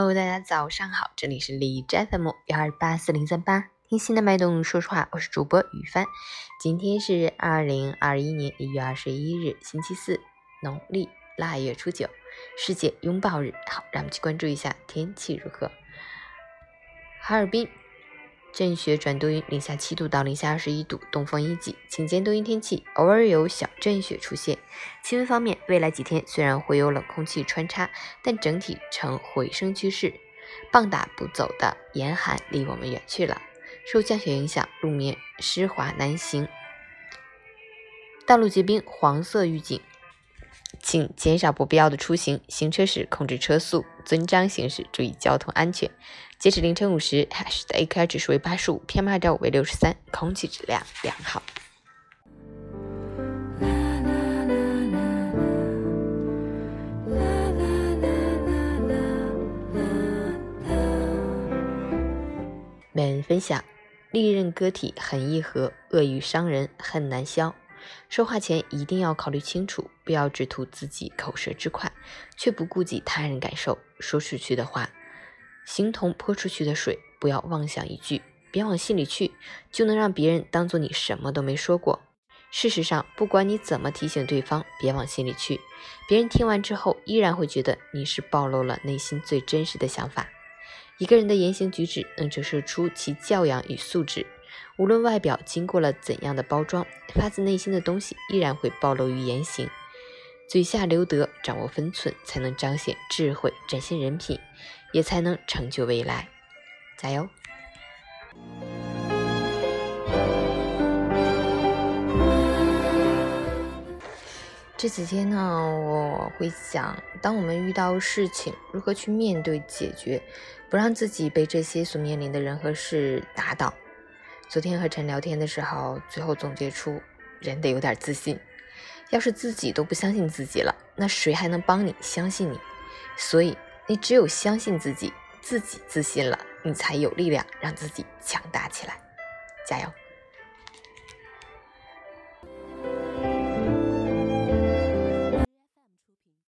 Hello，大家早上好，这里是李斋 FM 幺二八四零三八，听心的脉动，说实话，我是主播雨帆。今天是二零二一年一月二十一日，星期四，农历腊月初九，世界拥抱日。好，让我们去关注一下天气如何。哈尔滨。阵雪转多云，零下七度到零下二十一度，东风一级，晴间多云天气，偶尔有小阵雪出现。气温方面，未来几天虽然会有冷空气穿插，但整体呈回升趋势。棒打不走的严寒离我们远去了。受降雪影响，路面湿滑难行，道路结冰，黄色预警。请减少不必要的出行，行车时控制车速，遵章行驶，注意交通安全。截止凌晨五时，Hash 的 AQI 指数为八十五，PM 二点五为六十三，空气质量良好。每人分享：利刃割体很易合，恶语伤人恨难消。说话前一定要考虑清楚，不要只图自己口舌之快，却不顾及他人感受。说出去的话，形同泼出去的水，不要妄想一句，别往心里去，就能让别人当做你什么都没说过。事实上，不管你怎么提醒对方别往心里去，别人听完之后依然会觉得你是暴露了内心最真实的想法。一个人的言行举止，能折射出其教养与素质。无论外表经过了怎样的包装，发自内心的东西依然会暴露于言行。嘴下留德，掌握分寸，才能彰显智慧，展现人品，也才能成就未来。加油！这几天呢，我会想，当我们遇到事情，如何去面对解决，不让自己被这些所面临的人和事打倒。昨天和陈聊天的时候，最后总结出，人得有点自信。要是自己都不相信自己了，那谁还能帮你相信你？所以，你只有相信自己，自己自信了，你才有力量让自己强大起来。加油！